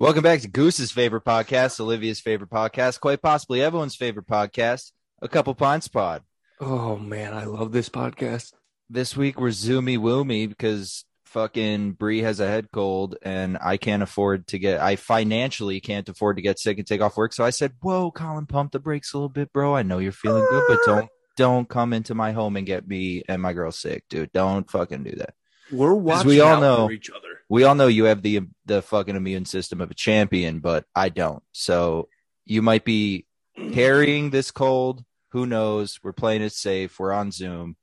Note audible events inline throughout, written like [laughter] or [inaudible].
Welcome back to Goose's favorite podcast, Olivia's favorite podcast, quite possibly everyone's favorite podcast, A Couple Pints Pod. Oh man, I love this podcast. This week we're zoomy woomy because fucking Bree has a head cold and I can't afford to get, I financially can't afford to get sick and take off work. So I said, Whoa, Colin, pump the brakes a little bit, bro. I know you're feeling good, but don't, don't come into my home and get me and my girl sick, dude. Don't fucking do that. We're watching we all know- for each other. we all know you have the the fucking immune system of a champion, but I don't. So you might be carrying this cold. Who knows? We're playing it safe. We're on Zoom.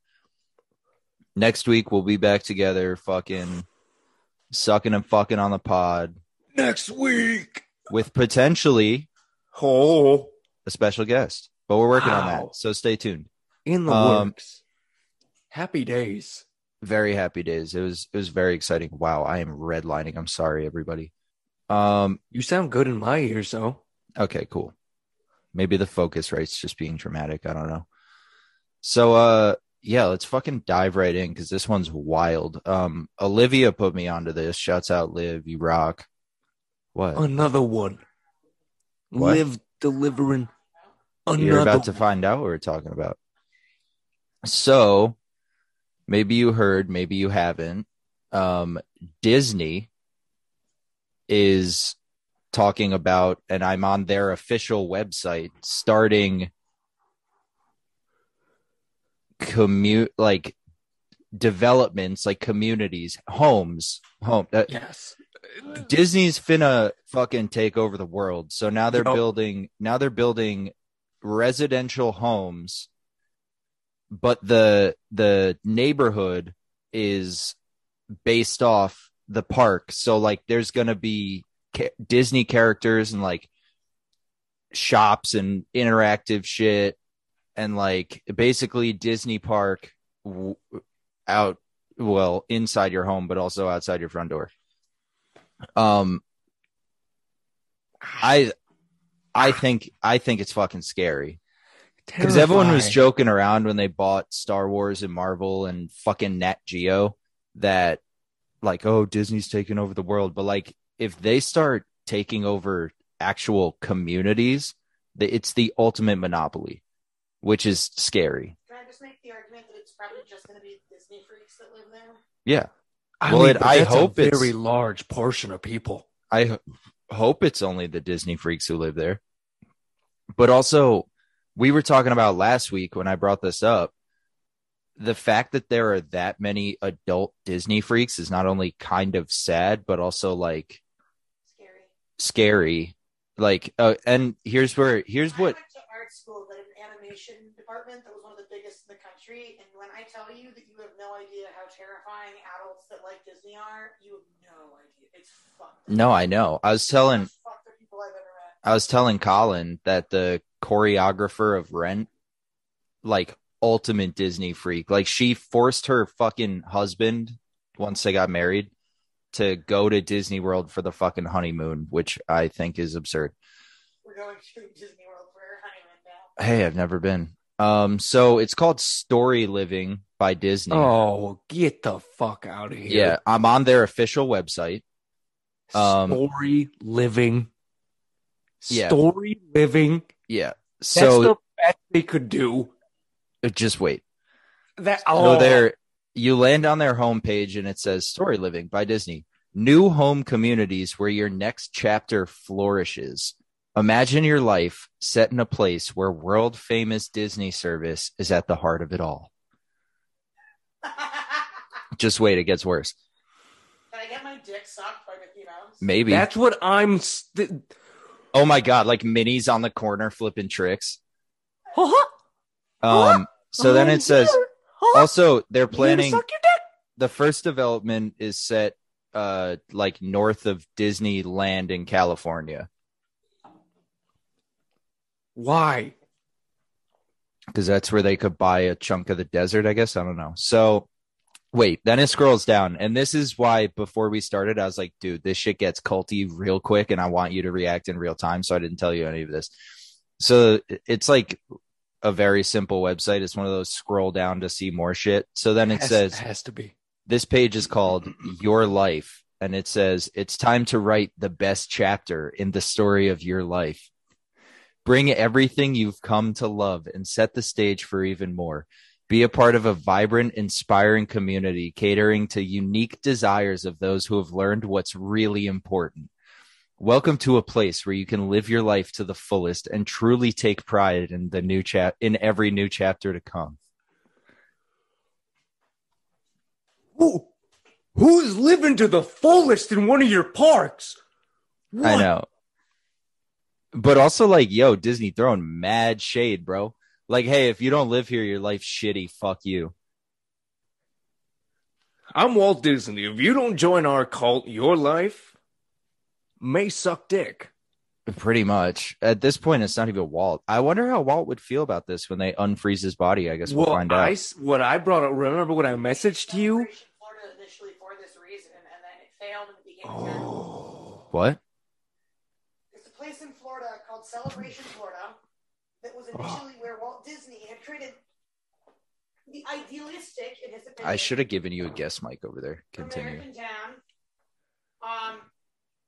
Next week we'll be back together, fucking sucking and fucking on the pod Next week. with potentially Oh, a special guest. But we're working on that. So stay tuned. in the Um, works. Happy days. Very happy days. It was it was very exciting. Wow, I am redlining. I'm sorry, everybody. Um, You sound good in my ears, though. Okay, cool. Maybe the Focusrite's just being dramatic. I don't know. So uh yeah, let's fucking dive right in because this one's wild. Um Olivia put me onto this. Shouts out Liv, you rock. What? Another one. What? Live delivering. Another. You're about to find out what we're talking about. So maybe you heard, maybe you haven't. Um Disney is talking about, and I'm on their official website, starting commute like developments, like communities, homes, home. Uh, Yes. Disney's finna fucking take over the world. So now they're building now they're building residential homes but the the neighborhood is based off the park. So like there's going to be ca- Disney characters and like shops and interactive shit and like basically Disney park w- out well inside your home but also outside your front door. Um I I think I think it's fucking scary because everyone was joking around when they bought Star Wars and Marvel and fucking Nat Geo that like oh Disney's taking over the world but like if they start taking over actual communities the, it's the ultimate monopoly which is scary Can I just make the argument that it's probably just going to be Disney freaks that live there? yeah I Well, mean, it- I that's hope a it's- very large portion of people. I h- hope it's only the Disney freaks who live there. But also, we were talking about last week when I brought this up. The fact that there are that many adult Disney freaks is not only kind of sad, but also like Scary. scary. Like, uh, and here's where here's I what went to art school an animation department that was one of the biggest in the country, and when I tell you that you have no idea how terrifying adults that like Disney are, you have no idea. It's fucked. no, I know. I was telling Fuck the people I've ever met. I was telling Colin that the choreographer of Rent, like ultimate Disney freak, like she forced her fucking husband once they got married to go to Disney World for the fucking honeymoon, which I think is absurd. We're going to Disney World for our honeymoon now. Hey, I've never been. Um, so it's called Story Living by Disney. Oh, get the fuck out of here. yeah, I'm on their official website. Um, Story living. Yeah. Story living. Yeah. That's So the best they could do. Uh, just wait. That So oh, there, you land on their homepage and it says Story Living by Disney. New home communities where your next chapter flourishes. Imagine your life set in a place where world famous Disney service is at the heart of it all. [laughs] Just wait, it gets worse. Can I get my dick sucked by Mickey Mouse? Maybe. That's what I'm. St- oh my God, like minis on the corner flipping tricks. Um, so then Oh, it says, also, they're planning. suck your dick? the first development is set uh like north of Disneyland in California Why? because that's where they could buy a chunk of the desert, I guess. I don't know. So wait, then it scrolls down. And this is why before we started, I was like, dude, this shit gets culty real quick and I want you to react in real time. So I didn't tell you any of this. So it's like a very simple website. It's one of those scroll down to see more shit. So then it Has- says has to be. this page is called Your Life, and it says, It's time to write the best chapter in the story of your life. Bring everything you've come to love and set the stage for even more. Be a part of a vibrant, inspiring community catering to unique desires of those who have learned what's really important. Welcome to a place where you can live your life to the fullest and truly take pride in the new chap in every new chapter to come. Who, who's living to the fullest in one of your parks? I know. But also like, yo, Disney throwing mad shade, bro. Like, hey, if you don't live here, your life's shitty. Fuck you. I'm Walt Disney. If you don't join our cult, your life may suck dick. Pretty much. At this point, it's not even Walt. I wonder how Walt would feel about this when they unfreeze his body. I guess we'll, Well, find out. s- what I brought up. Remember when I messaged you? Celebration Florida initially for this reason, and then it failed in the beginning. Oh, What? It's a place in Florida called Celebration Florida that was initially where Walt Disney had created the idealistic, in his opinion, I should have given you a guess, Mike, over there. Continue. American town. Um,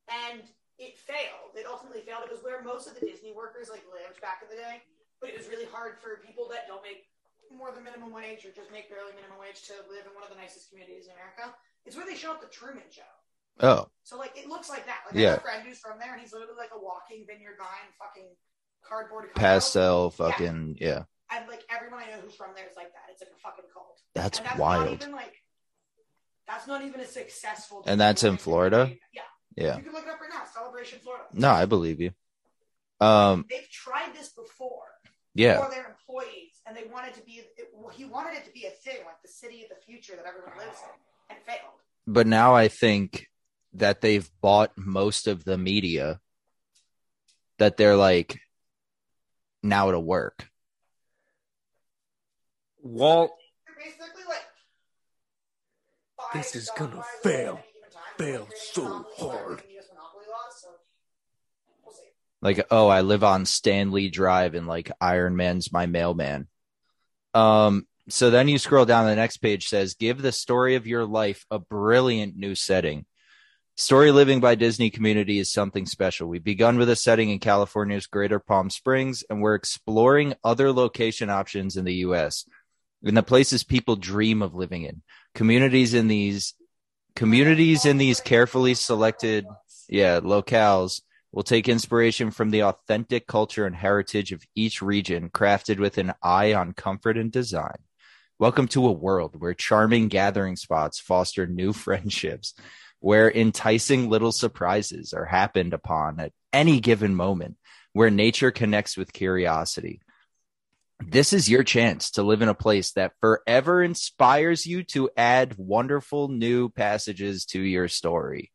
and it failed. It ultimately failed. It was where most of the Disney workers like lived back in the day, but it was really hard for people that don't make more than minimum wage or just make barely minimum wage to live in one of the nicest communities in America. It's where they show up the Truman Show. Oh, So like it looks like that. Like Yeah. I have a friend who's from there, and he's literally like a walking vineyard vine, fucking cardboard. pastel, fucking, yeah. And like everyone I know who's from there is like that. It's like a fucking cult. That's that's wild. Not even like that's not even a successful. And that's in Florida? Yeah, Yeah. you can look it up right now. Celebration Florida. No, I believe you. Um, They've tried this before yeah. for their employees, and they wanted to be. It, he wanted it to be a thing, like the city of the future that everyone lives in, and failed. But now I think that they've bought most of the media that they're like, now it'll work. Walt, They're basically like. five This is gonna fail. at any given time. Fail so hard. breaking US monopoly laws, so we'll see. Like, oh, I live on Stan Lee Drive and like Iron Man's my mailman. Um, so then you scroll down the next page says, give the story of your life a brilliant new setting. Story living by Disney community is something special. We've begun with a setting in California's Greater Palm Springs, and we're exploring other location options in the U.S. in the places people dream of living in. Communities in these communities in these carefully selected, yeah, locales will take inspiration from the authentic culture and heritage of each region, crafted with an eye on comfort and design. Welcome to a world where charming gathering spots foster new [laughs] friendships, where enticing little surprises are happened upon at any given moment, where nature connects with curiosity. This is your chance to live in a place that forever inspires you to add wonderful new passages to your story.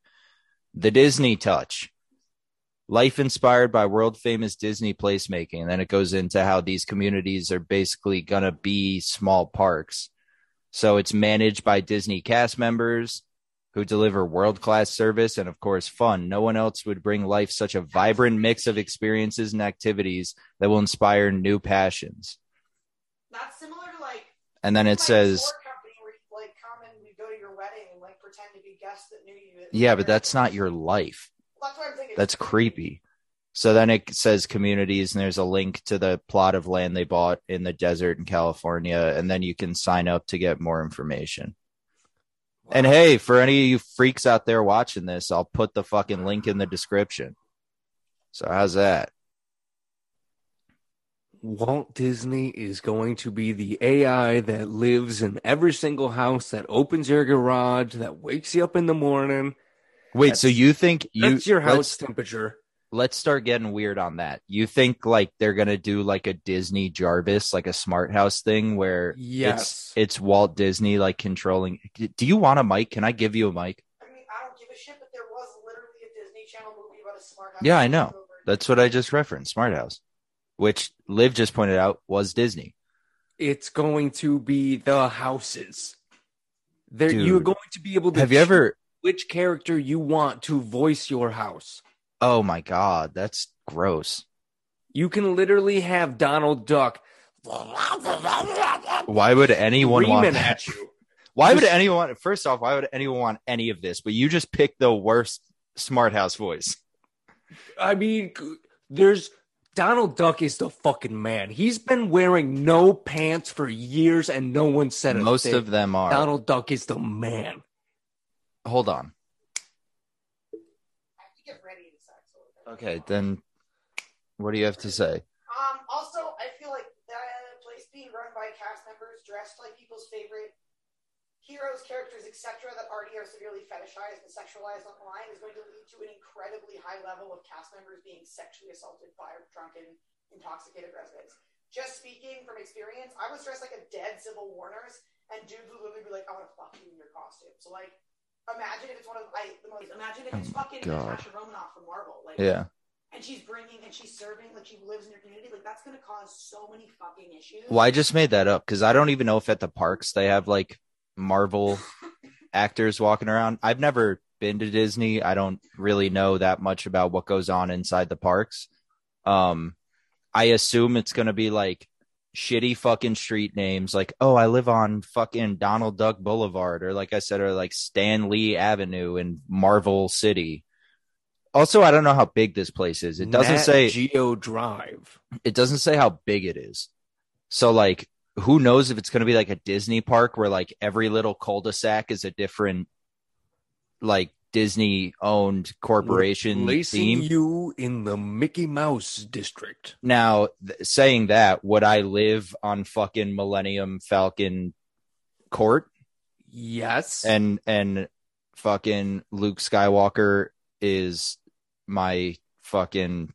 The Disney Touch. Life inspired by world famous Disney placemaking. And then it goes into how these communities are basically going to be small parks. So it's managed by Disney cast members who deliver world class service and, of course, fun. No one else would bring life such a vibrant mix of experiences and activities that will inspire new passions. That's similar to like. And then it like, says, you like come and we go to your wedding and like pretend to be guests that knew you. yeah, but that's not your life. That's what I'm thinking. That's creepy. So then it says communities, and there's a link to the plot of land they bought in the desert in California, and then you can sign up to get more information. And hey, for any of you freaks out there watching this, I'll put the fucking link in the description. So how's that? Walt Disney is going to be the AI that lives in every single house, that opens your garage, that wakes you up in the morning. Wait, so you think you That's your house temperature. Let's start getting weird on that. You think like they're gonna do like a Disney Jarvis, like a smart house thing where Yes. it's it's Walt Disney like controlling. Do you want a mic? Can I give you a mic? I mean, I don't give a shit, but there was literally a Disney Channel movie about a smart house. Yeah, I know. That's what I just referenced, Smart House, which Liv just pointed out was Disney. It's going to be the houses. There, Dude. you're going to be able to Have you ever? which character you want to voice your house. Oh my god, that's gross. You can literally have Donald Duck Why would anyone want that? at you. Why would anyone? First off, why would anyone want any of this? But you just picked the worst smart house voice. I mean, there's Donald Duck is the fucking man. He's been wearing no pants for years, and no one said a Most thing. of them are. Donald Duck is the man. Hold on. I have to get ready to sex. Okay, then what do you have to say? Um, also, I feel like the place being run by cast members dressed like people's favorite heroes, characters, etc., that already are severely fetishized and sexualized online is going to lead to an incredibly high level of cast members being sexually assaulted by drunken, intoxicated residents. Just speaking from experience, I was dressed like a dead Civil War nurse, and dudes would literally be like, "I want to fuck you in your costume." So, like, imagine if it's one of I the most. Imagine if it's Oh, fucking God. Natasha Romanoff from Marvel. Like, Yeah. and she's bringing and she's serving like she lives in your community like that's going to cause so many fucking issues Well, I just made that up because I don't even know if at the parks they have like Marvel [laughs] actors walking around. I've never been to Disney. I don't really know that much about what goes on inside the parks. Um, I assume it's going to be like shitty fucking street names like, oh, I live on fucking Donald Duck Boulevard, or like I said, or like Stan Lee Avenue in Marvel City. Also, I don't know how big this place is. It doesn't Nat say Geo Drive. it doesn't say how big it is. So like who knows if it's going to be like a Disney park where like every little cul-de-sac is a different like Disney owned corporation theme. you in the Mickey Mouse district. Now, th- saying that, would I live on fucking Millennium Falcon Court Yes. and and fucking Luke Skywalker is my fucking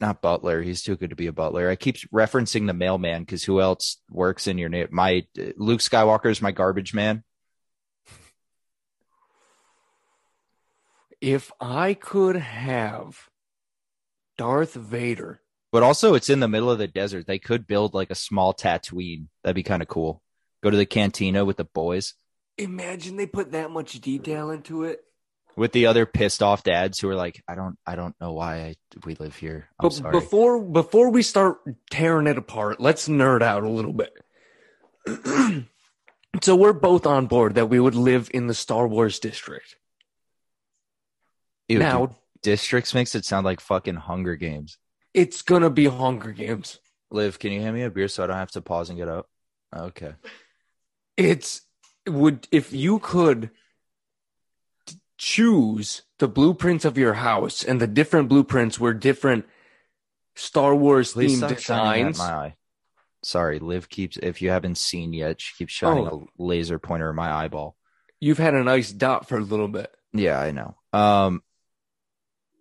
not butler. He's too good to be a butler. I keep referencing the mailman because who else works in your name? My Luke Skywalker is my garbage man. If I could have Darth Vader, But also, it's in the middle of the desert. They could build like a small Tatooine. That'd be kind of cool. Go to the cantina with the boys, imagine they put that much detail into it. with the other pissed off dads who are like, "I don't, I don't know why I, we live here. I'm But sorry." before before we start tearing it apart, let's nerd out a little bit. [clears throat] so we're both on board that we would live in the Star Wars district. Ew, now dude, districts makes it sound like fucking Hunger Games. it's gonna be Hunger Games. Liv, can you hand me a beer so I don't have to pause and get up? Okay. It's would if you could choose the blueprints of your house and the different blueprints were different Star Wars Please themed designs. my eye. Sorry, Liv keeps. If you haven't seen yet, she keeps shining Oh. a laser pointer in my eyeball. You've had a nice dot for a little bit. Yeah, I know. Um,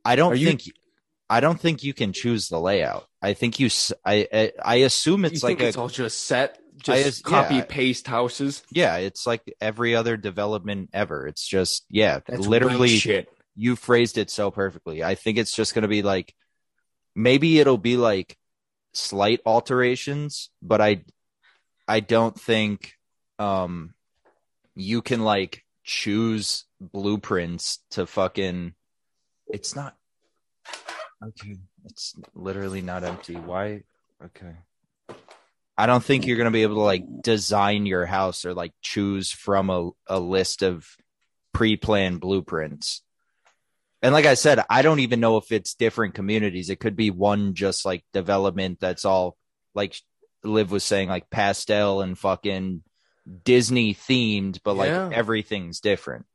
I don't Are you- think. I don't think you can choose the layout. I think you. I I assume it's you like think a. it's all just set, just as- copy yeah. paste houses. yeah, it's like every other development ever. It's just yeah, That's literally. shit. you phrased it so perfectly. I think it's just going to be like maybe it'll be like slight alterations, but I I don't think um you can like choose blueprints to fucking it's not okay. It's literally not empty. Why okay. I don't think you're going to be able to like design your house or like choose from a, a list of pre-planned blueprints. And like I said, I don't even know if it's different communities. It could be one just like development that's all like Liv was saying, like pastel and fucking Disney themed, but like Yeah. everything's different.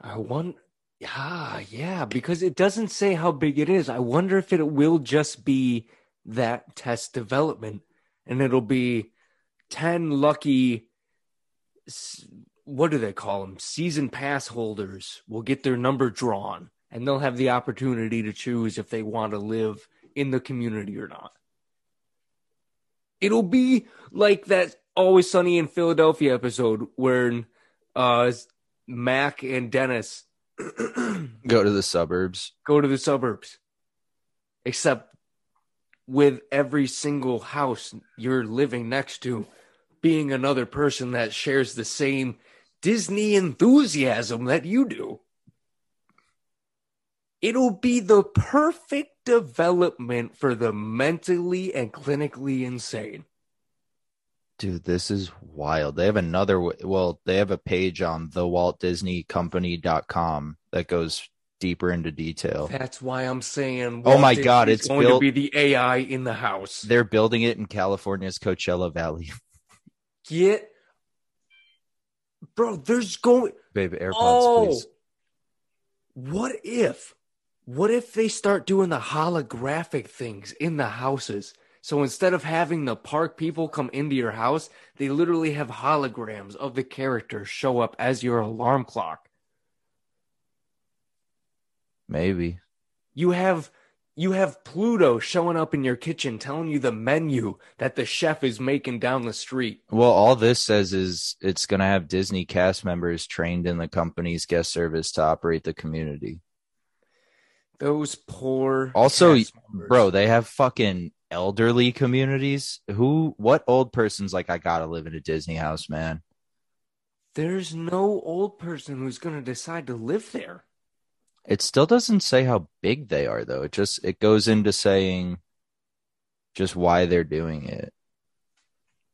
I want, yeah, yeah, because it doesn't say how big it is. I wonder if it will just be that test development, and it'll be ten lucky. What do they call them? Season pass holders will get their number drawn, and they'll have the opportunity to choose if they want to live in the community or not. It'll be like that Always Sunny in Philadelphia episode where uh, Mac and Dennis Go to the suburbs. go to the suburbs. Except with every single house you're living next to being another person that shares the same Disney enthusiasm that you do. It'll be the perfect development for the mentally and clinically insane. Dude, this is wild. They have another well, they have a page on the Walt Disney Company.com that goes deeper into detail. That's why I'm saying. Oh my Disney's God, it's going built- to be the AI in the house. They're building it in California's Coachella Valley. [laughs] Get, bro. There's going. Babe, AirPods, Oh, please. what if? What if they start doing the holographic things in the houses? So instead of having the park people come into your house, they literally have holograms of the characters show up as your alarm clock. Maybe. You have you have Pluto showing up in your kitchen telling you the menu that the chef is making down the street. Well, all this says is it's going to have Disney cast members trained in the company's guest service to operate the community. Those poor Also. Bro, they have fucking elderly communities. Who, what old person's like, I gotta live in a Disney house, man? there's no old person who's to decide to live there. It still doesn't say how big they are, though. It just, it goes into saying just why they're doing it.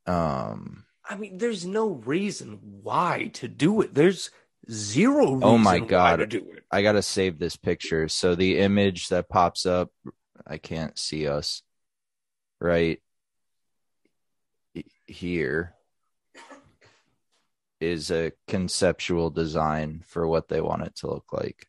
Um, I mean, there's no reason why to do it. There's zero reason Oh my God. to do it. I gotta save this picture. So the image that pops up, I can't see us right here is a conceptual design for what they want it to look like.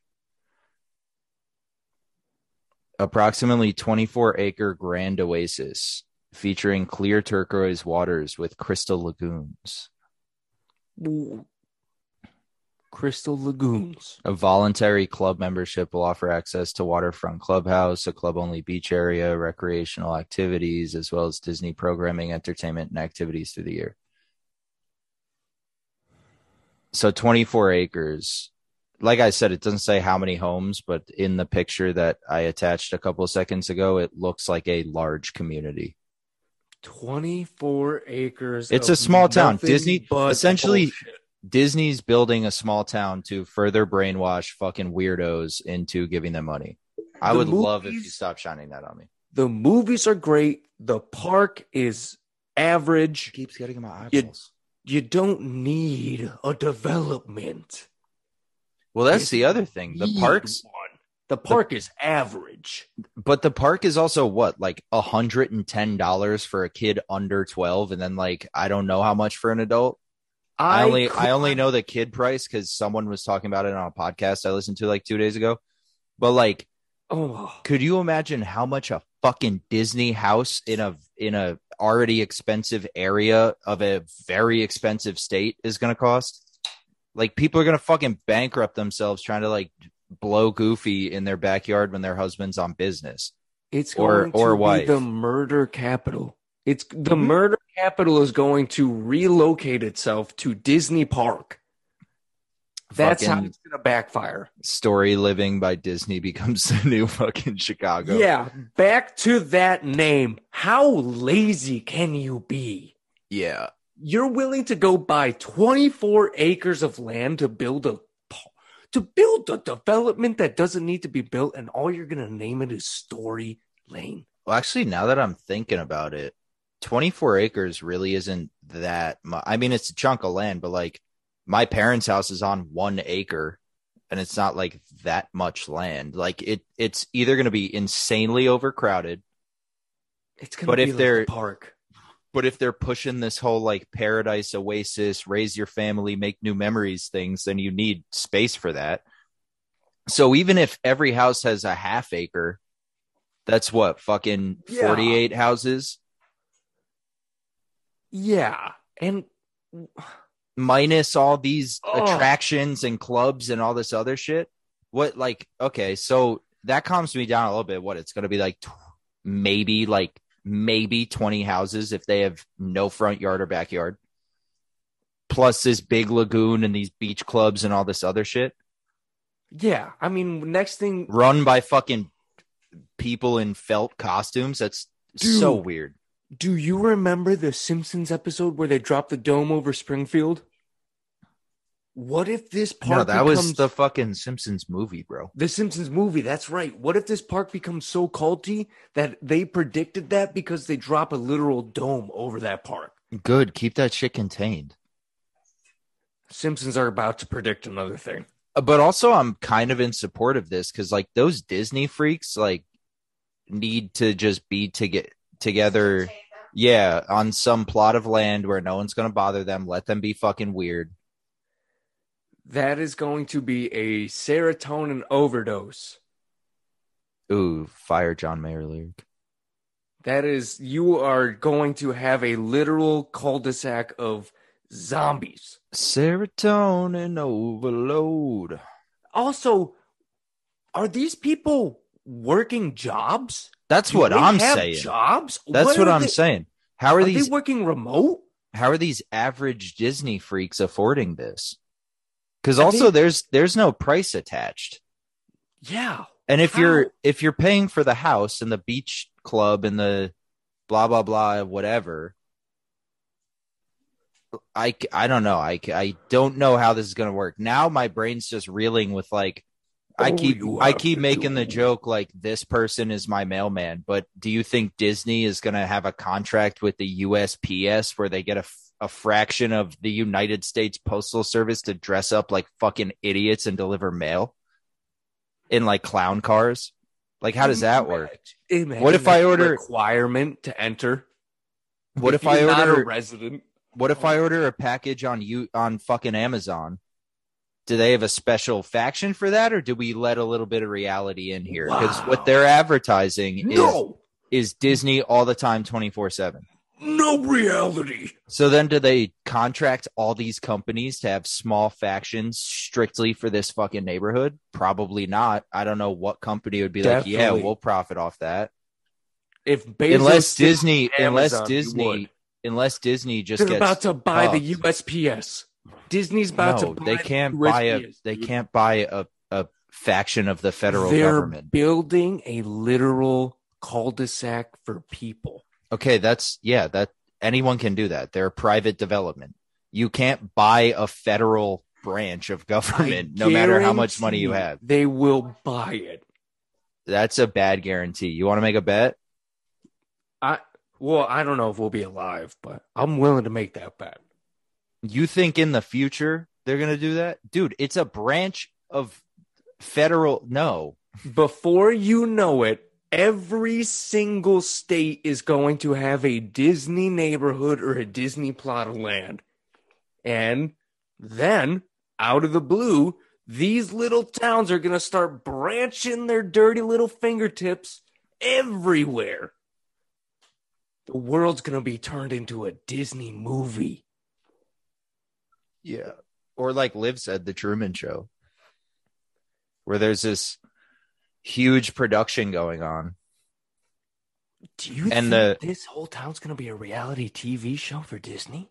Approximately 24 acre grand oasis featuring clear turquoise waters with crystal lagoons. Crystal Lagoons. A voluntary club membership will offer access to waterfront clubhouse, a club-only beach area, recreational activities, as well as Disney programming, entertainment, and activities through the year. So 24 acres. Like I said, it doesn't say how many homes, but in the picture that I attached a couple of seconds ago, it looks like a large community. 24 acres. It's a small town. Disney- essentially- bullshit. Disney's building a small town to further brainwash fucking weirdos into giving them money. I The would love if you movies- stopped shining that on me. The movies are great. The park is average. keeps getting in my You- You don't need a development. Well, that's You the other thing. The need parks, one. The park is average. but the park is also what, like a hundred and ten dollars for a kid under twelve, and then like I don't know how much for an adult. I, only I only know the kid price because someone was talking about it on a podcast I listened to like two days ago. But like, Oh, could you imagine how much a fucking Disney house in a in a already expensive area of a very expensive state is going to cost? Like people are going to fucking bankrupt themselves trying to like blow goofy in their backyard when their husband's on business. it's Or- going to or be wife. the murder capital. It's the Mhm. murder capital is going to relocate itself to Disney Park. That's how it's going to backfire. story living by Disney becomes the new fucking Chicago. Yeah, back to that name. How lazy can you be? Yeah. You're willing to go buy 24 acres of land to build a to build a development that doesn't need to be built, and all you're gonna name it is Story Lane. Well, actually, now that I'm thinking about it, 24 acres really isn't that much. I mean, it's a chunk of land, but like my parents' house is on one acre and it's not like that much land. Like it, it's either going to be insanely overcrowded, It's gonna But be if like they're- the park. but if they're pushing this whole like paradise oasis, raise your family, make new memories things, then you need space for that. So even if every house has a half acre, that's what fucking Yeah. 48 houses. Yeah, and minus all these Oh. attractions and clubs and all this other shit. What like okay, so that calms me down a little bit. What it's going to be like, maybe like maybe twenty houses if they have no front yard or backyard, plus this big lagoon and these beach clubs and all this other shit yeah, I mean, next thing, run by fucking people in felt costumes. That's so weird. Do you remember the Simpsons episode where they dropped the dome over Springfield? What if this park No, that was the fucking Simpsons movie, bro. The Simpsons movie, that's right. What if this park becomes so culty that they predicted that because they drop a literal dome over that park? Good. Keep that shit contained. Simpsons are about to predict another thing. Uh, But also, I'm kind of in support of this because, like, those Disney freaks, like, need to just be to get together. Yeah, on some plot of land where no one's gonna bother them. Let them be fucking weird. That is going to be a serotonin overdose. Ooh, fire John Mayer lyric. That is, you are going to have a literal cul-de-sac of zombies. Serotonin overload. Also, are these people working jobs? That's Do what I'm saying. Jobs? That's what, are I'm they- saying. How are, Are these they working remote? how are these average Disney freaks affording this? Because also there's there's no price attached. Yeah. And if How? you're if you're paying for the house and the beach club and the blah blah blah whatever, I I don't know. I I don't know how this is gonna work. Now my brain's just reeling with like I Oh, keep I keep making the joke like this person is my mailman, but do you think Disney is gonna have a contract with the USPS where they get a f- a fraction of the United States Postal Service to dress up like fucking idiots and deliver mail in like clown cars? Like how does that work? Imagine What if I I a order- requirement to enter? What if I you're not a resident? what if I oh. order a package on you on fucking Amazon? Do they have a special faction for that or do we let a little bit of reality in here? Because Wow. what they're advertising is No, is Disney all the time 24 7. no reality. So then do they contract all these companies to have small factions strictly for this fucking neighborhood? Probably not. I don't know what company would be like, yeah, we'll profit off that. If Bezos unless Disney, unless Amazon, you Disney, unless Disney just they're gets about to buy the. USPS. Disney's about no, to buy they can't buy a they dude. can't buy a, a faction of the federal They're government. building a literal cul-de-sac for people. Okay, that's yeah, that anyone can do that. They're a private development. You can't buy a federal branch of government I no matter how much money you have. They will buy it. That's a bad guarantee. You want to make a bet? I well, I don't know if we'll be alive, but I'm willing to make that bet. You think in the future they're going to do that? Dude, it's a branch of federal no. Before you know it, every single state is going to have a Disney neighborhood or a Disney plot of land. And then, out of the blue, these little towns are going to start branching their dirty little fingertips everywhere. The world's going to be turned into a Disney movie. Yeah. Or like Liv said, the Truman Show, where there's this huge production going on. Do you And think the- this whole town's going to be a reality TV show for Disney?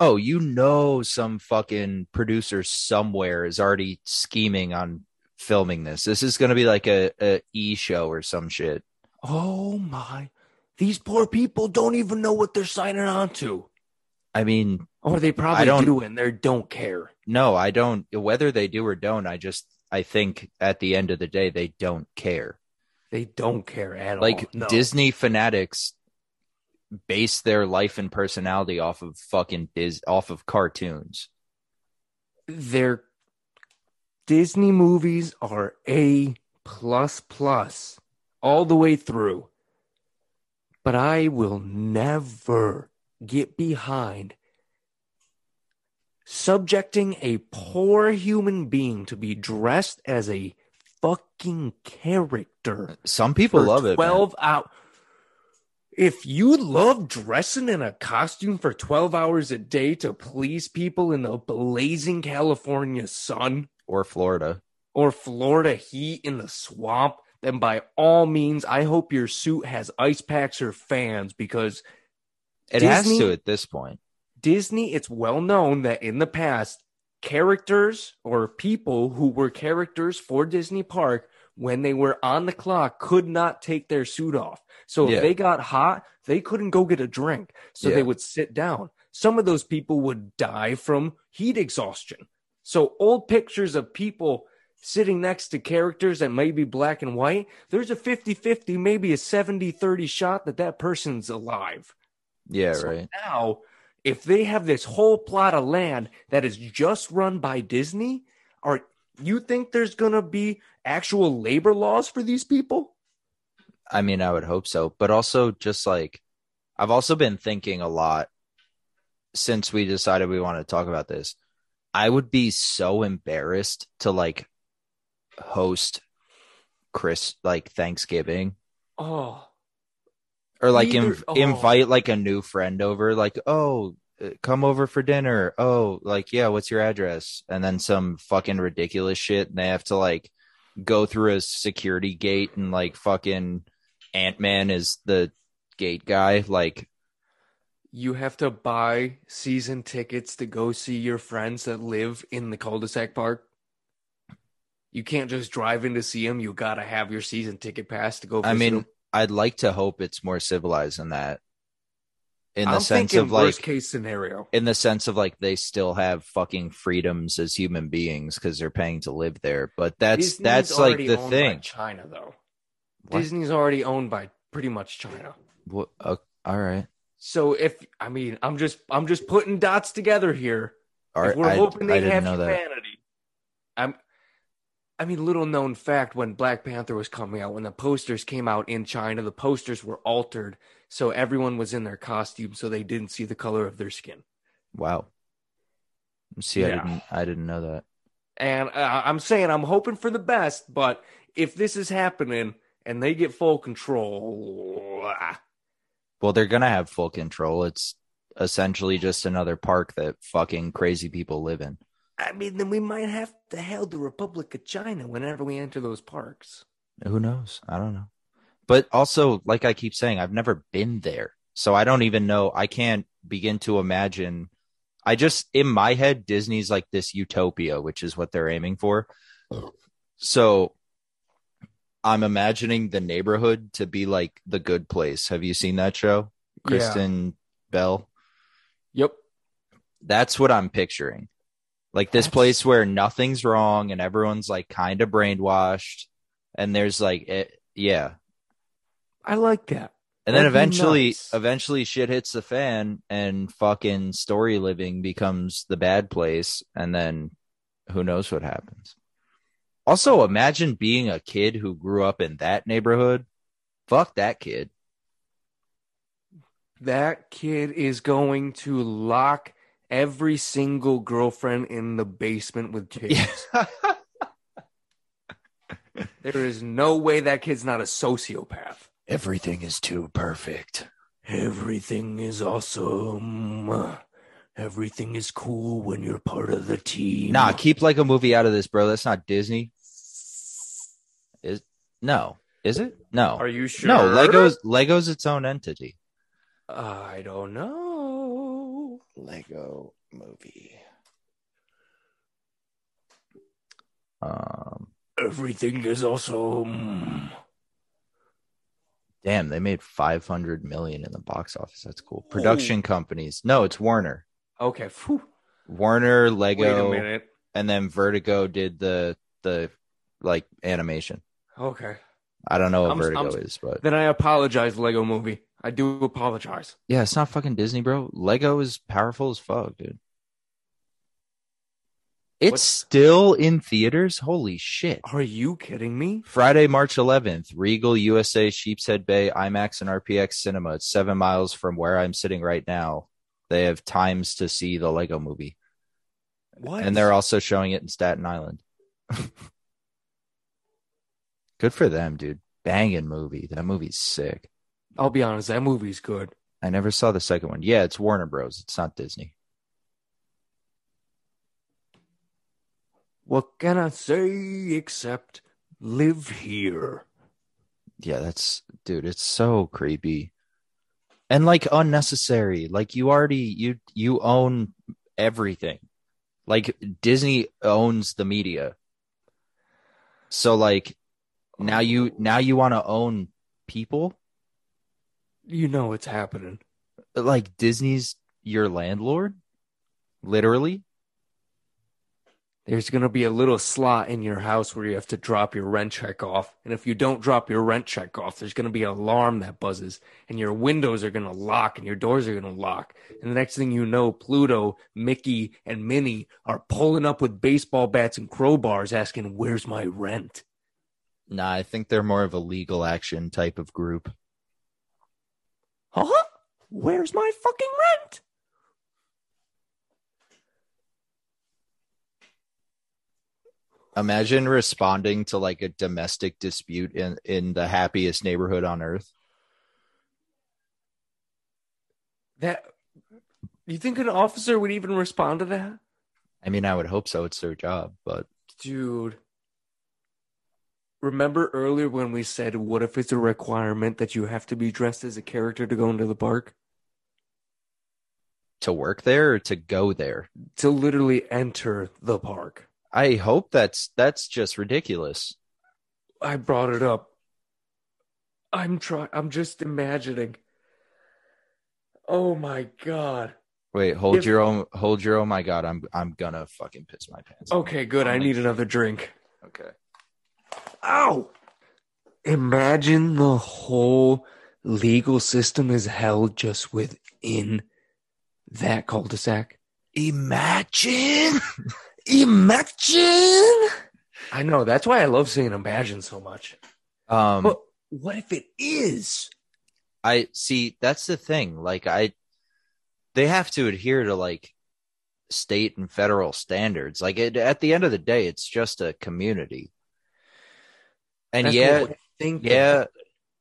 Oh, you know, some fucking producer somewhere is already scheming on filming this. This is going to be like a, a e show or some shit. Oh my. These poor people don't even know what they're signing on to. I mean, Or they probably don't- do and they don't care. no, I don't. Whether they do or don't, I just I think at the end of the day they don't care. They don't care at Like all. No. Disney fanatics base their life and personality off of fucking Dis off of cartoons. Their Disney movies are A plus plus all the way through. But I will never get behind subjecting a poor human being to be dressed as a fucking character. Some people love it. 12 hours. If you love dressing in a costume for 12 hours a day to please people in the blazing California sun or Florida. or Florida heat in the swamp, then by all means, I hope your suit has ice packs or fans because It has to at this point. Disney, it's well known that in the past, characters or people who were characters for Disney Park, when they were on the clock, could not take their suit off. So Yeah. if they got hot, they couldn't go get a drink. So Yeah. they would sit down. Some of those people would die from heat exhaustion. So old pictures of people sitting next to characters that may be black and white, there's a 50 50, maybe a 70 30 shot that that person's alive. Yeah, So right. Now, if they have this whole plot of land that is just run by Disney, are you think there's gonna be actual labor laws for these people? I mean, I would hope so, but also just like I've also been thinking a lot since we decided we want to talk about this. I would be so embarrassed to like host Chris like Thanksgiving Oh, or like Either- inv- oh. invite like a new friend over like oh uh, come over for dinner oh like yeah what's your address and then some fucking ridiculous shit and they have to like go through a security gate and like fucking ant-man is the gate guy like you have to buy season tickets to go see your friends that live in the cul-de-sac park. You can't just drive in to see them. You gotta have your season ticket pass to go. i mean mean 'em. I'd like to hope it's more civilized than that in the sense of like worst case scenario. in the sense of like they still have fucking freedoms as human beings because they're paying to live there but that's Disney's that's like the thing China though. What? Disney's already owned by pretty much China. What, uh, all right So if I mean, I'm just I'm just putting dots together here. All if we're I, hoping they have know that. I mean, little known fact: when Black Panther was coming out, when the posters came out in China, the posters were altered so everyone was in their costume, so they didn't see the color of their skin. Wow. See, I Yeah. didn't, I didn't know that. And uh, I'm saying I'm hoping for the best, but if this is happening and they get full control, ah, Well, they're gonna have full control. It's essentially just another park that fucking crazy people live in. I mean, then we might have to hail the Republic of China whenever we enter those parks. Who knows? I don't know. But also, like I keep saying, I've never been there, so I don't even know. I can't begin to imagine. I just in my head, Disney's like this utopia, which is what they're aiming for. So I'm imagining the neighborhood to be like the good place. Have you seen that show? Kristen Bell. Yep. That's what I'm picturing. Like this That's- place where nothing's wrong and everyone's like kind of brainwashed and there's like it, yeah. I like that. And then That'd eventually eventually shit hits the fan and fucking story living becomes the bad place and then who knows what happens. Also imagine being a kid who grew up in that neighborhood. Fuck that kid. That kid is going to lock every single girlfriend in the basement with kids. [laughs] There is no way that kid's not a sociopath. Everything is too perfect. Everything is awesome. Everything is cool when you're part of the team. Nah, keep like a movie out of this, bro. That's not Disney. Is no, is it? No, Are you sure? no. Legos, Legos, its own entity. I don't know. Lego movie. Um, Everything is awesome. damn, they made five hundred million in the box office. That's cool. Production companies. No, it's Warner. Okay. Phew. Warner, Wait a Lego, minute. and then Vertigo did the the like animation. Okay. I don't know what I'm- Vertigo I'm- is, but Then I apologize, Lego movie. I do apologize. yeah, it's not fucking Disney, bro. Lego is powerful as fuck, dude. It's What's- still in theaters. Holy shit! Are you kidding me? Friday, March 11th, Regal USA, Sheepshead Bay, IMAX, and RPX Cinema. It's seven miles from where I'm sitting right now. They have times to see the Lego movie, What? and they're also showing it in Staten Island. [laughs] Good for them, dude. Banging movie. That movie's sick. I'll be honest, that movie's good. I never saw the second one. Yeah, it's Warner Bros. It's not Disney. What can I say except live here? Yeah, that's dude, it's so creepy. And like unnecessary. Like you already you you own everything. Like Disney owns the media. So like now you oh. now you want to own people? You know it's happening. Like Disney's your landlord? Literally? there's going to be a little slot in your house where you have to drop your rent check off. And if you don't drop your rent check off, there's going to be an alarm that buzzes and your windows are going to lock and your doors are going to lock. And the next thing you know, Pluto, Mickey, and Minnie are pulling up with baseball bats and crowbars asking, Where's my rent? Nah, I think they're more of a legal action type of group. Huh? Where's my fucking rent? Imagine responding to like a domestic dispute in in the happiest neighborhood on earth. That you think an officer would even respond to that? I mean, I would hope so. It's their job, but Dude. Remember earlier when we said, what if it's a requirement that you have to be dressed as a character to go into the park? to work there or to go there, To literally enter the park. I hope that's that's just ridiculous. I brought it up. I'm trying, I'm just imagining. Oh my God. Wait, hold If- your own. Hold your. Oh my god, I'm I'm gonna fucking piss my pants. Okay, good. I need another drink. Okay. Ow! Imagine the whole legal system is held just within that cul-de-sac. Imagine. [laughs] Imagine! I know, that's why I love saying imagine so much. Um, But what if it is? I see. That's the thing. Like, I, they have to adhere to like state and federal standards. Like, it, at the end of the day, it's just a community. And That's yeah, think. yeah,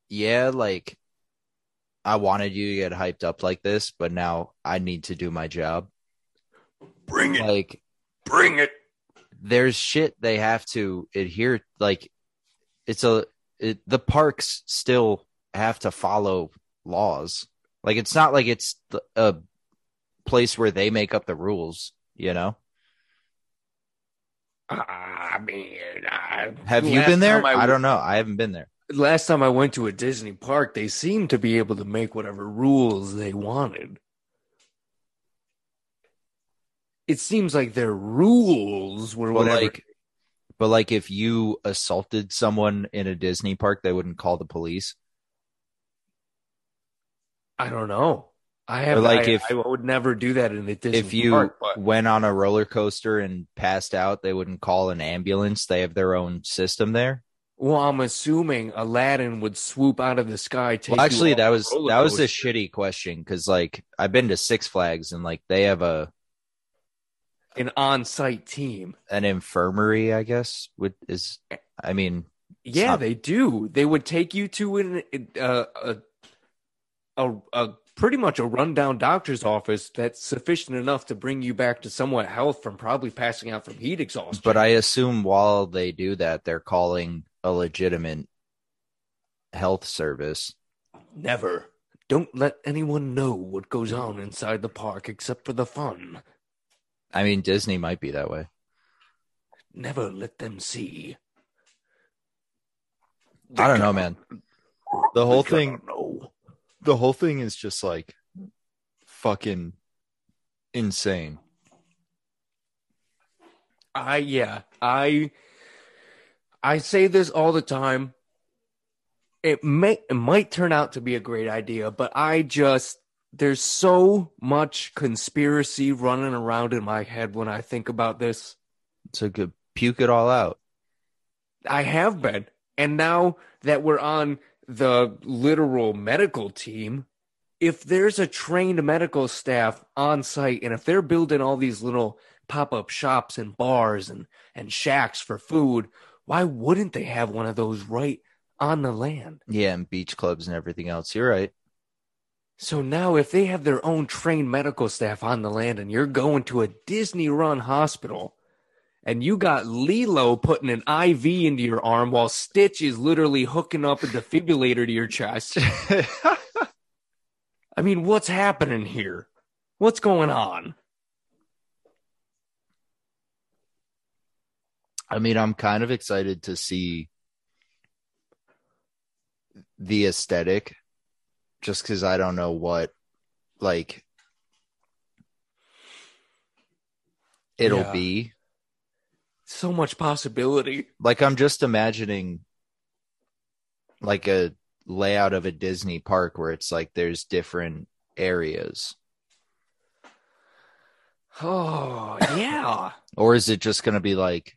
yeah. Like, I wanted you to get hyped up like this, but now I need to do my job. Bring it. Like, Bring it. there's shit they have to adhere like it's a it, the parks still have to follow laws like it's not like it's the- a place where they make up the rules you know Ah, I mean, I, have you been there time I, don't know i haven't been there Last time I went to a Disney park, they seemed to be able to make whatever rules they wanted. It seems like their rules were but whatever. like but like if you assaulted someone in a disney park they wouldn't call the police I don't know. I have Or like I, if- I would never do that in a Disney if you park. But went on a roller coaster and passed out they wouldn't call an ambulance they have their own system there well, I'm assuming Aladdin would swoop out of the sky. Take Well, actually, that was that was a shitty question because like I've been to Six Flags and like they have a an on-site team. an infirmary, I guess. Would is I mean Yeah, not- they do. They would take you to an uh, a a a pretty much a rundown doctor's office that's sufficient enough to bring you back to somewhat health from probably passing out from heat exhaustion. but I assume while they do that, they're calling a legitimate health service. never. Don't let anyone know what goes on inside the park except for the fun. I mean, Disney might be that way. Never let them see. I don't know, man. The whole thing, know. The whole thing is just like fucking insane. I yeah, I I say this all the time. It may it might turn out to be a great idea, but I just there's so much conspiracy running around in my head when I think about this. So good, puke it all out. I have been. And now that we're on the literal medical team, if there's a trained medical staff on site and if they're building all these little pop-up shops and bars and, and shacks for food, why wouldn't they have one of those right on the land? Yeah, and beach clubs and everything else. You're right. So now if they have their own trained medical staff on the land and you're going to a Disney run hospital and you got Lilo putting an IV into your arm while Stitch is literally hooking up a defibrillator to your chest. [laughs] I mean, what's happening here? What's going on? I mean, I'm kind of excited to see the aesthetic just because I don't know what, like, it'll Yeah. be. So much possibility. Like I'm just imagining like a layout of a Disney park where it's like there's different areas. Oh yeah. [laughs] Or is it just going to be like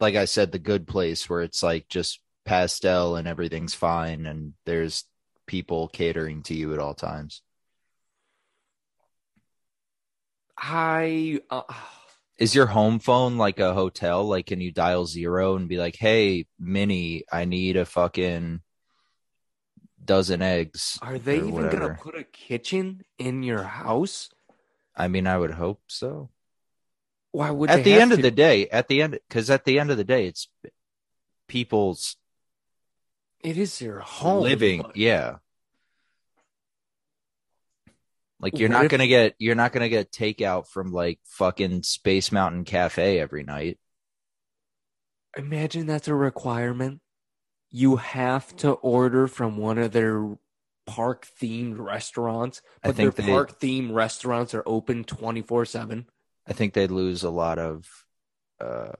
like I said the good place where it's like just pastel and everything's fine and there's people catering to you at all times? I uh, Is your home phone like a hotel? Like, can you dial zero and be like, "Hey, Minnie, I need a fucking dozen eggs." are they even whatever. gonna put a kitchen in your house? I mean, I would hope so. Why would at the end of the day, at the end, because at the end of the day, it's people's It is your home. living. but- Yeah. Like you're What not if- gonna get you're not gonna get takeout from like fucking Space Mountain Cafe every night. Imagine that's a requirement. You have to order from one of their park themed restaurants, I but their park themed restaurants are open 24 7. I think they'd lose a lot of uh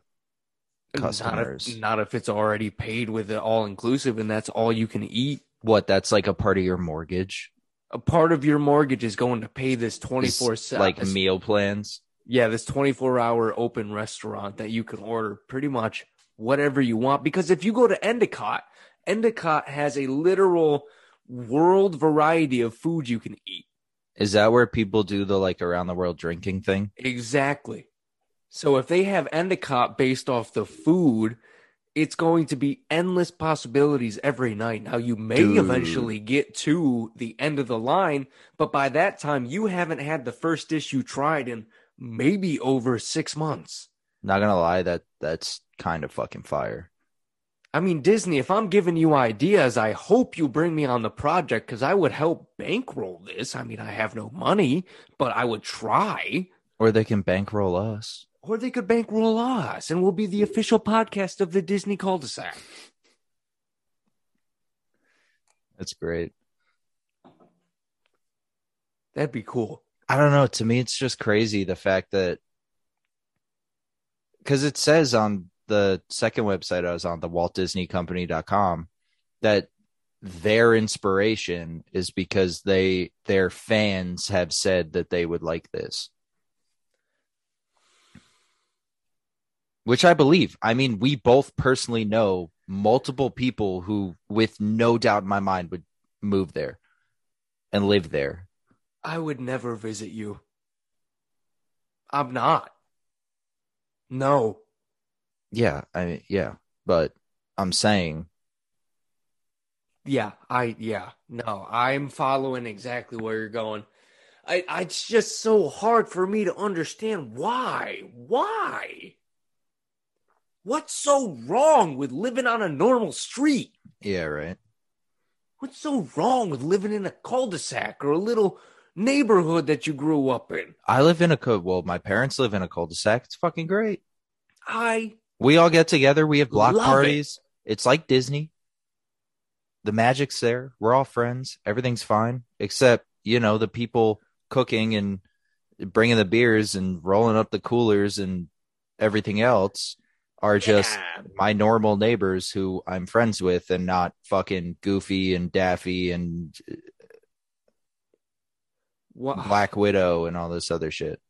customers. Not if, not if it's already paid with it all inclusive and that's all you can eat. what that's like a part of your mortgage. A part of your mortgage is going to pay this 24 7. like meal plans. Yeah, this 24 hour open restaurant that you can order pretty much whatever you want. Because if you go to Epcot, Epcot has a literal world variety of food you can eat. Is that where people do the like around the world drinking thing? Exactly. So if they have Epcot based off the food, it's going to be endless possibilities every night. Now you may Dude. eventually get to the end of the line, but by that time you haven't had the first dish you tried in maybe over six months. Not gonna lie, that that's kind of fucking fire. I mean, Disney, if I'm giving you ideas, I hope you bring me on the project because I would help bankroll this. I mean, I have no money, but I would try. Or they can bankroll us. Or they could bankroll us and we'll be the official podcast of the Disney cul-de-sac. That's great. That'd be cool. I don't know. To me, it's just crazy the fact that because it says on the second website I was on, the WaltDisneyCompany.com, that their inspiration is because they their fans have said that they would like this. Which I believe. I mean, we both personally know multiple people who, with no doubt in my mind, would move there and live there. I would never visit you. I'm not. No. Yeah, I mean, yeah, but I'm saying Yeah, I yeah. No, I'm following exactly where you're going. I, I it's just so hard for me to understand why. Why? What's so wrong with living on a normal street? yeah, right. What's so wrong with living in a cul-de-sac or a little neighborhood that you grew up in? I live in a co well, my parents live in a cul-de-sac. It's fucking great. I We all get together, we have block Love it. parties. It's like Disney. The magic's there. We're all friends. Everything's fine except, you know, the people cooking and bringing the beers and rolling up the coolers and everything else are just Yeah. my normal neighbors who I'm friends with and not fucking Goofy and Daffy and uh, Wha- Black Widow and all this other shit.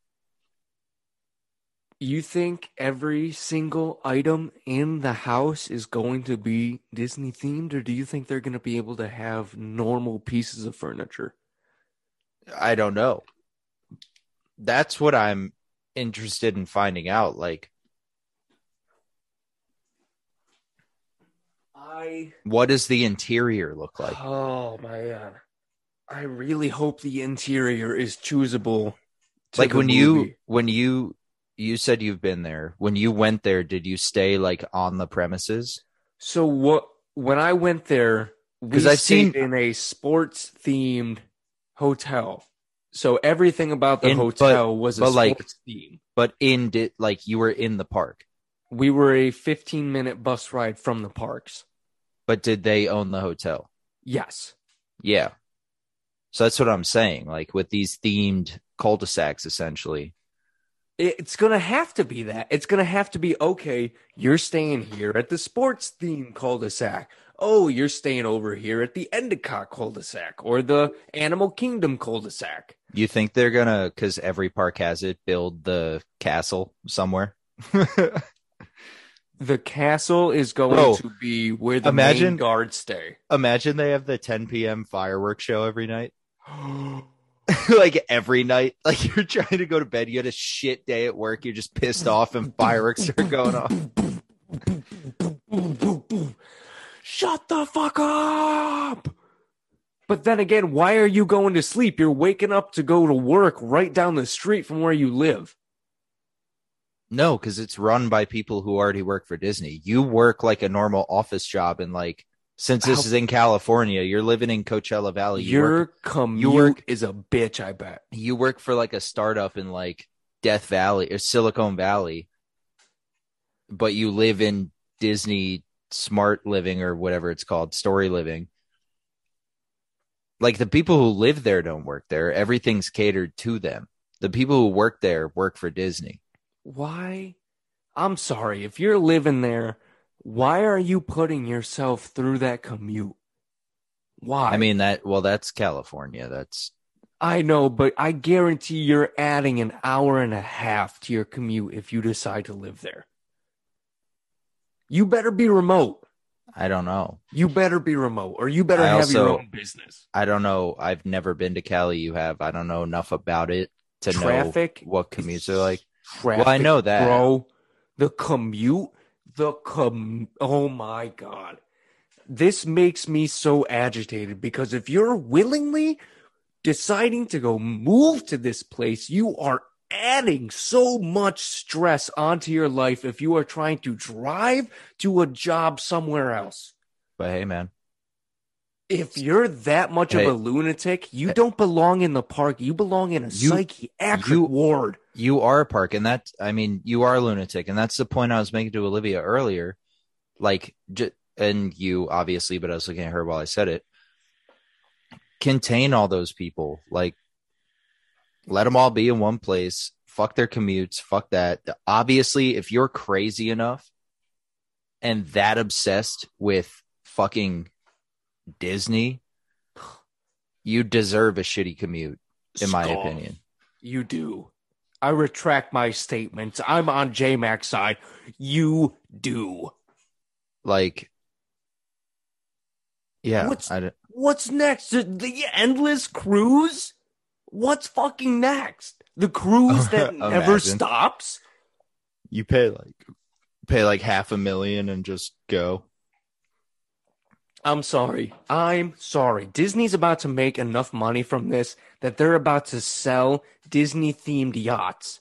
You think every single item in the house is going to be Disney themed, or do you think they're going to be able to have normal pieces of furniture? I don't know. That's what I'm interested in finding out. Like, I what does the interior look like? oh man, uh, I really hope the interior is choosable. like when you when you you said you've been there. When you went there, did you stay like on the premises? So what? When I went there, because I've seen- in a sports themed hotel. So everything about the In- but- hotel was a but, like- sports theme. But in did like you were in the park. We were a 15 minute bus ride from the parks. But did they own the hotel? Yes. Yeah. So that's what I'm saying. Like with these themed cul-de-sacs, essentially. It's gonna have to be that. It's gonna have to be okay. You're staying here at the sports theme cul-de-sac. Oh, you're staying over here at the Epcot cul-de-sac or the Animal Kingdom cul-de-sac. You think they're gonna, because every park has it, build the castle somewhere? [laughs] The castle is going Bro, to be where the imagine- main guards stay. Imagine they have the 10 p.m. fireworks show every night. [gasps] [laughs] like every night, [laughs] like you're trying to go to bed, you had a shit day at work, you're just pissed off, and fireworks are going off. Shut the fuck up. But then again, why are you going to sleep? You're waking up to go to work right down the street from where you live. No, because it's run by people who already work for Disney. You work like a normal office job, and like since this How- is in California, you're living in Coachella Valley. You Your work, commute work- is a bitch, I bet. you work for like a startup in like Death Valley or Silicon Valley, but you live in Disney Smart Living or whatever it's called, Story Living. Like the people who live there don't work there. Everything's catered to them. The people who work there work for Disney. Why? I'm sorry. If you're living there, why are you putting yourself through that commute? Why? I mean that well that's California. That's I know, but I guarantee you're adding an hour and a half to your commute if you decide to live there. You better be remote. I don't know. You better be remote, or you better I have your own business. I don't know. I've never been to Cali. You have. I don't know enough about it to Traffic know what commutes are like. Traffic, Well, I know that. bro. The commute, the com. Oh my god, this makes me so agitated because if you're willingly deciding to go move to this place, you are adding so much stress onto your life if you are trying to drive to a job somewhere else. But hey, man, If you're that much Hey. of a lunatic, you don't belong in the park. You belong in a You- psychiatric you- ward. you are a park, and that I mean, you are a lunatic, and that's the point I was making to Olivia earlier. Like, j- and you obviously, but I was looking at her while I said it. Contain all those people. Like, let them all be in one place. Fuck their commutes. Fuck that. Obviously, if you're crazy enough and that obsessed with fucking Disney, you deserve a shitty commute, in my opinion. You do. I retract my statements. I'm on J Mac's side. You do. Like, yeah, What's- I, What's next? The, the endless cruise? What's fucking next? The cruise [laughs] that never stops? you pay like pay like half a million and just go. I'm sorry. I'm sorry. Disney's about to make enough money from this that they're about to sell Disney themed yachts.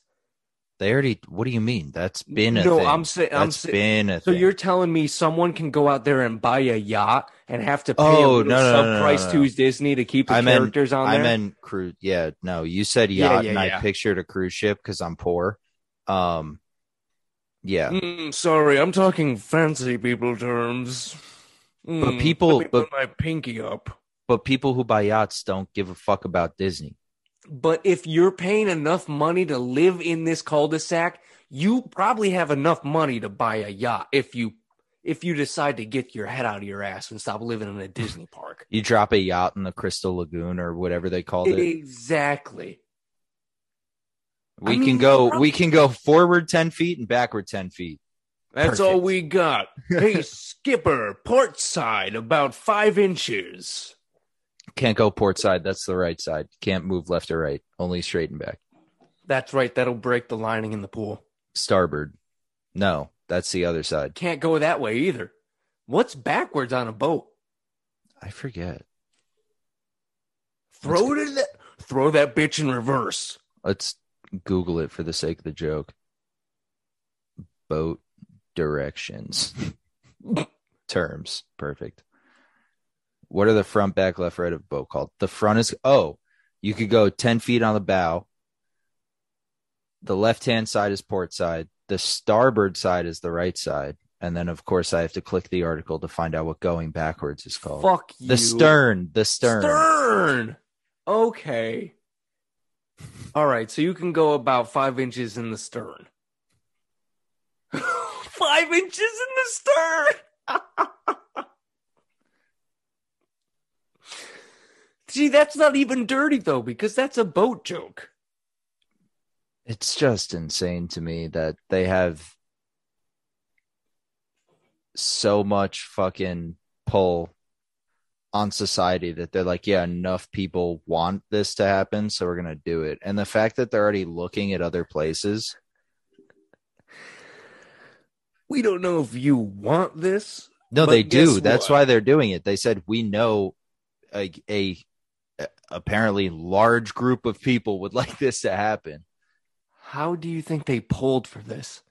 They already. What do you mean? That's been a no, thing. I'm saying I'm saying been a So thing. you're telling me someone can go out there and buy a yacht and have to pay a Oh, little no, no, sub no, price to Disney to keep the I meant- characters on there? I meant cruise. Yeah, no, you said Yeah, yacht, yeah, and yeah. I pictured a cruise ship because I'm poor. Um, yeah, Mm, sorry, I'm talking fancy people terms. Mm, But people- let me but- put my pinky up. but people who buy yachts don't give a fuck about Disney. But if you're paying enough money to live in this cul-de-sac, you probably have enough money to buy a yacht if you if you decide to get your head out of your ass and stop living in a Disney [laughs] park. You drop a yacht in the Crystal Lagoon or whatever they called it. Exactly. We I mean, can go. bro- We can go forward ten feet and backward ten feet. That's all we got. [laughs] Hey, skipper, port side about five inches. Can't go port side. That's the right side. Can't move left or right. Only straight and back. That's right. That'll break the lining in the pool. Starboard. No, that's the other side. Can't go that way either. What's backwards on a boat? I forget. Throw it in that. Throw that bitch in reverse. Let's Google it for the sake of the joke. Boat directions. [laughs] Terms. Perfect. What are the front, back, left, right of boat called? The front is oh, you could go ten feet on the bow. The left hand side is port side. The starboard side is the right side. And then of course I have to click the article to find out what going backwards is called. Fuck you. the stern. The stern. Stern. Okay. All right, so you can go about five inches in the stern. [laughs] five inches in the stern. [laughs] See, that's not even dirty though, because that's a boat joke. It's just insane to me that they have so much fucking pull on society that they're like, yeah, enough people want this to happen, so we're gonna do it. And the fact that they're already looking at other places, We don't know if you want this. no, they do. That's why they're doing it. They said we know a, a a apparently large group of people would [laughs] like this to happen. How do you think they pulled for this?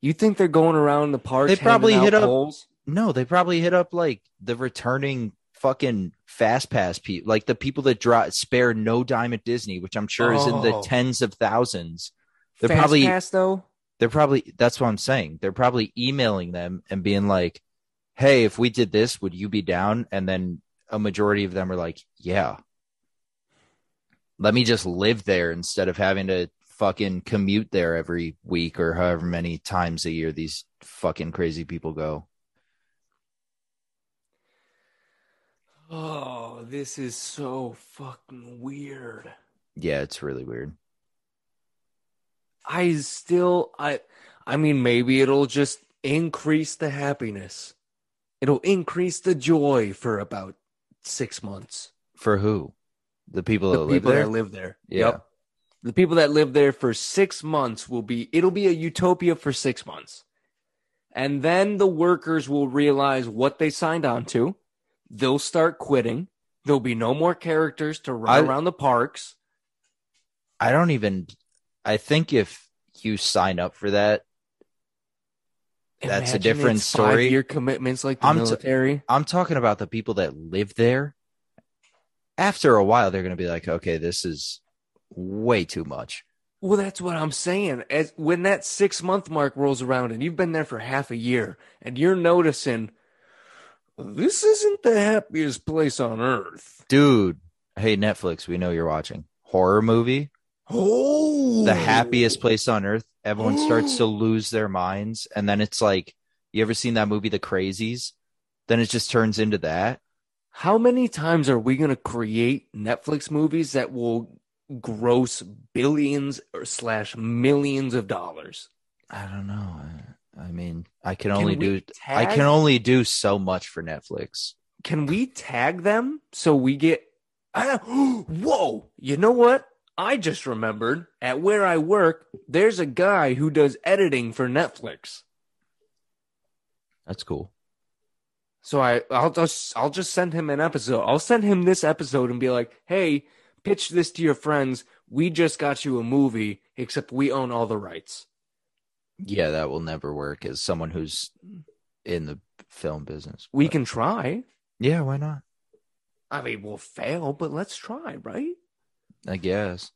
You think they're going around the park? They probably hit up-? No, they probably hit up like the returning fucking fast pass people, like the people that draw spare no dime at Disney, which I'm sure is in the Oh. tens of thousands. They're Fast probably pass though. They're probably that's what I'm saying. They're probably emailing them and being like, "Hey, if we did this, would you be down?" And then a majority of them are like, "Yeah." Let me just live there instead of having to fucking commute there every week or however many times a year these fucking crazy people go. Oh, this is so fucking weird. Yeah, it's really weird. I still I I mean maybe it'll just increase the happiness. It'll increase the joy for about 6 months. For who? The people The that live people there. that live there. Yeah. Yep. The people that live there for 6 months will be it'll be a utopia for 6 months. And then the workers will realize what they signed on to. They'll start quitting. There'll be no more characters to run I- around the parks. I don't even. I think if you sign up for that, That's a different story. Your commitments like the I'm military. I'm talking about the people that live there. After a while, they're going to be like, okay, this is way too much. well, that's what I'm saying. As when that six month mark rolls around and you've been there for half a year and you're noticing this isn't the happiest place on earth. Dude, hey, Netflix, we know you're watching. Horror movie, Oh, the happiest oh. place on earth. Everyone starts to oh. lose their minds. And then it's like, you ever seen that movie, The Crazies? Then it just turns into that. How many times are we going to create Netflix movies that will gross billions or slash millions of dollars? I don't know. I, I mean, I can Can only do I can only do so much for Netflix. can we tag them so we get I, [gasps] whoa you know what i just remembered at where i work there's a guy who does editing for netflix That's cool. so i i'll just i'll just send him an episode i'll send him this episode and be like hey pitch this to your friends we just got you a movie except we own all the rights Yeah, that will never work as someone who's in the film business. we But- can try Yeah, why not? i mean we'll fail but let's try right I guess.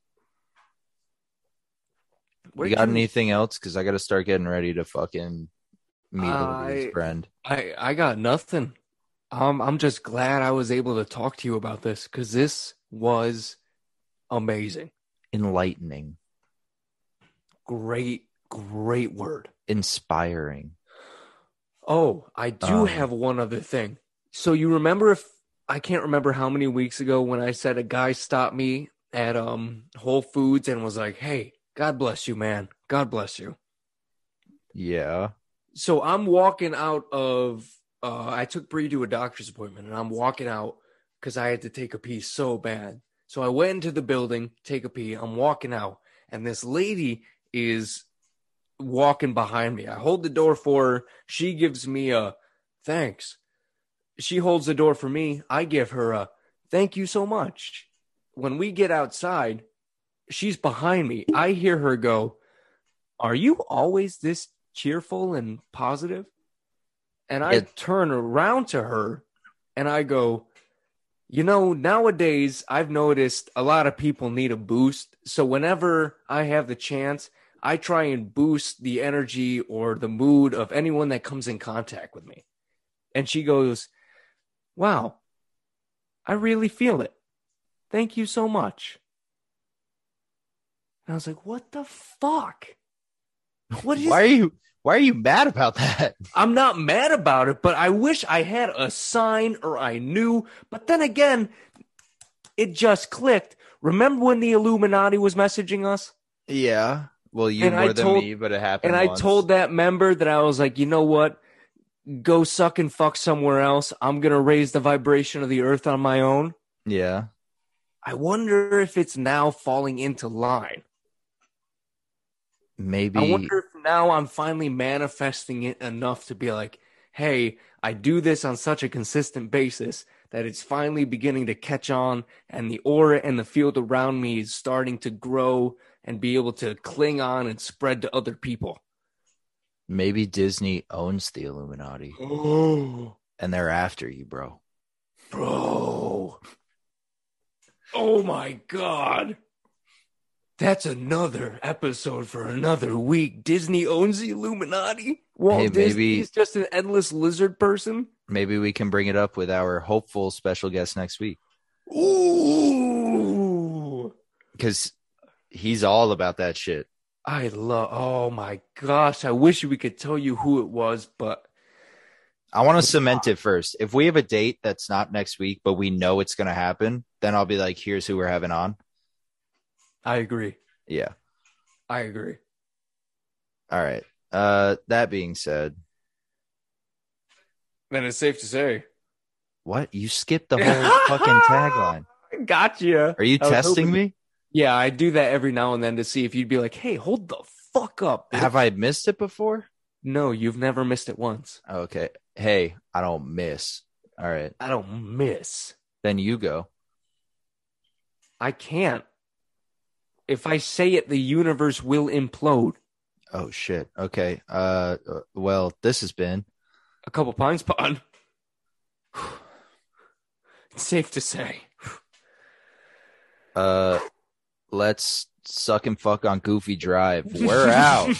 Where'd you got you- anything else? Because I got to start getting ready to fucking meet I- Olivia's friend. I I got nothing. Um, I'm just glad I was able to talk to you about this because this was amazing. Enlightening, Great, great word. inspiring. Oh, I do Um, have one other thing. So you remember if I can't remember how many weeks ago when I said a guy stopped me at um Whole Foods and was like, "Hey, God bless you, man. God bless you." Yeah. so I'm walking out of uh I took Bree to a doctor's appointment and I'm walking out because I had to take a pee so bad. So I went into the building, take a pee, I'm walking out, and this lady is walking behind me. I hold the door for her, she gives me a thanks. She holds the door for me, I give her a thank you so much. When we get outside, she's behind me. I hear her go, Are you always this cheerful and positive? And I It- turn around to her and I go, You know, nowadays I've noticed a lot of people need a boost. So whenever I have the chance, I try and boost the energy or the mood of anyone that comes in contact with me. And she goes, Wow, I really feel it. Thank you so much. And I was like, what the fuck? What is Why are you why are you mad about that? [laughs] I'm not mad about it, but I wish I had a sign or I knew. But then again, it just clicked. Remember when the Illuminati was messaging us? Yeah. Well, you And I than told- me, but it happened. And I told that member that I was like, you know what? Go suck and fuck somewhere else. I'm going to raise the vibration of the earth on my own. Yeah. I wonder if it's now falling into line. Maybe I wonder if now I'm finally manifesting it enough to be like, hey, I do this on such a consistent basis that it's finally beginning to catch on, and the aura and the field around me is starting to grow and be able to cling on and spread to other people. maybe Disney owns the Illuminati Oh, and they're after you, bro. bro. Oh my God. That's another episode for another week. Disney owns the Illuminati. Walt Hey, Disney maybe- is just an endless lizard person. Maybe we can bring it up with our hopeful special guest next week Ooh. because he's all about that shit. I love oh my gosh. I wish we could tell you who it was, but I want to cement it first. If we have a date that's not next week, but we know it's going to happen, then I'll be like, here's who we're having on. I agree. Yeah. I agree. All right. Uh, that being said, Then it's safe to say. what? You skipped the [laughs] whole fucking tagline. Gotcha. Are you I testing hoping- me? Yeah, I do that every now and then to see if you'd be like, hey, hold the fuck up. bitch." Have I missed it before? No, you've never missed it once. Okay. Hey, I don't miss. All right. I don't miss. Then you go. I can't. If I say it, the universe will implode. Oh shit. Okay. Uh, well, this has been A couple pines pod. [sighs] It's safe to say. uh, let's suck and fuck on Goofy Drive. We're out. [laughs]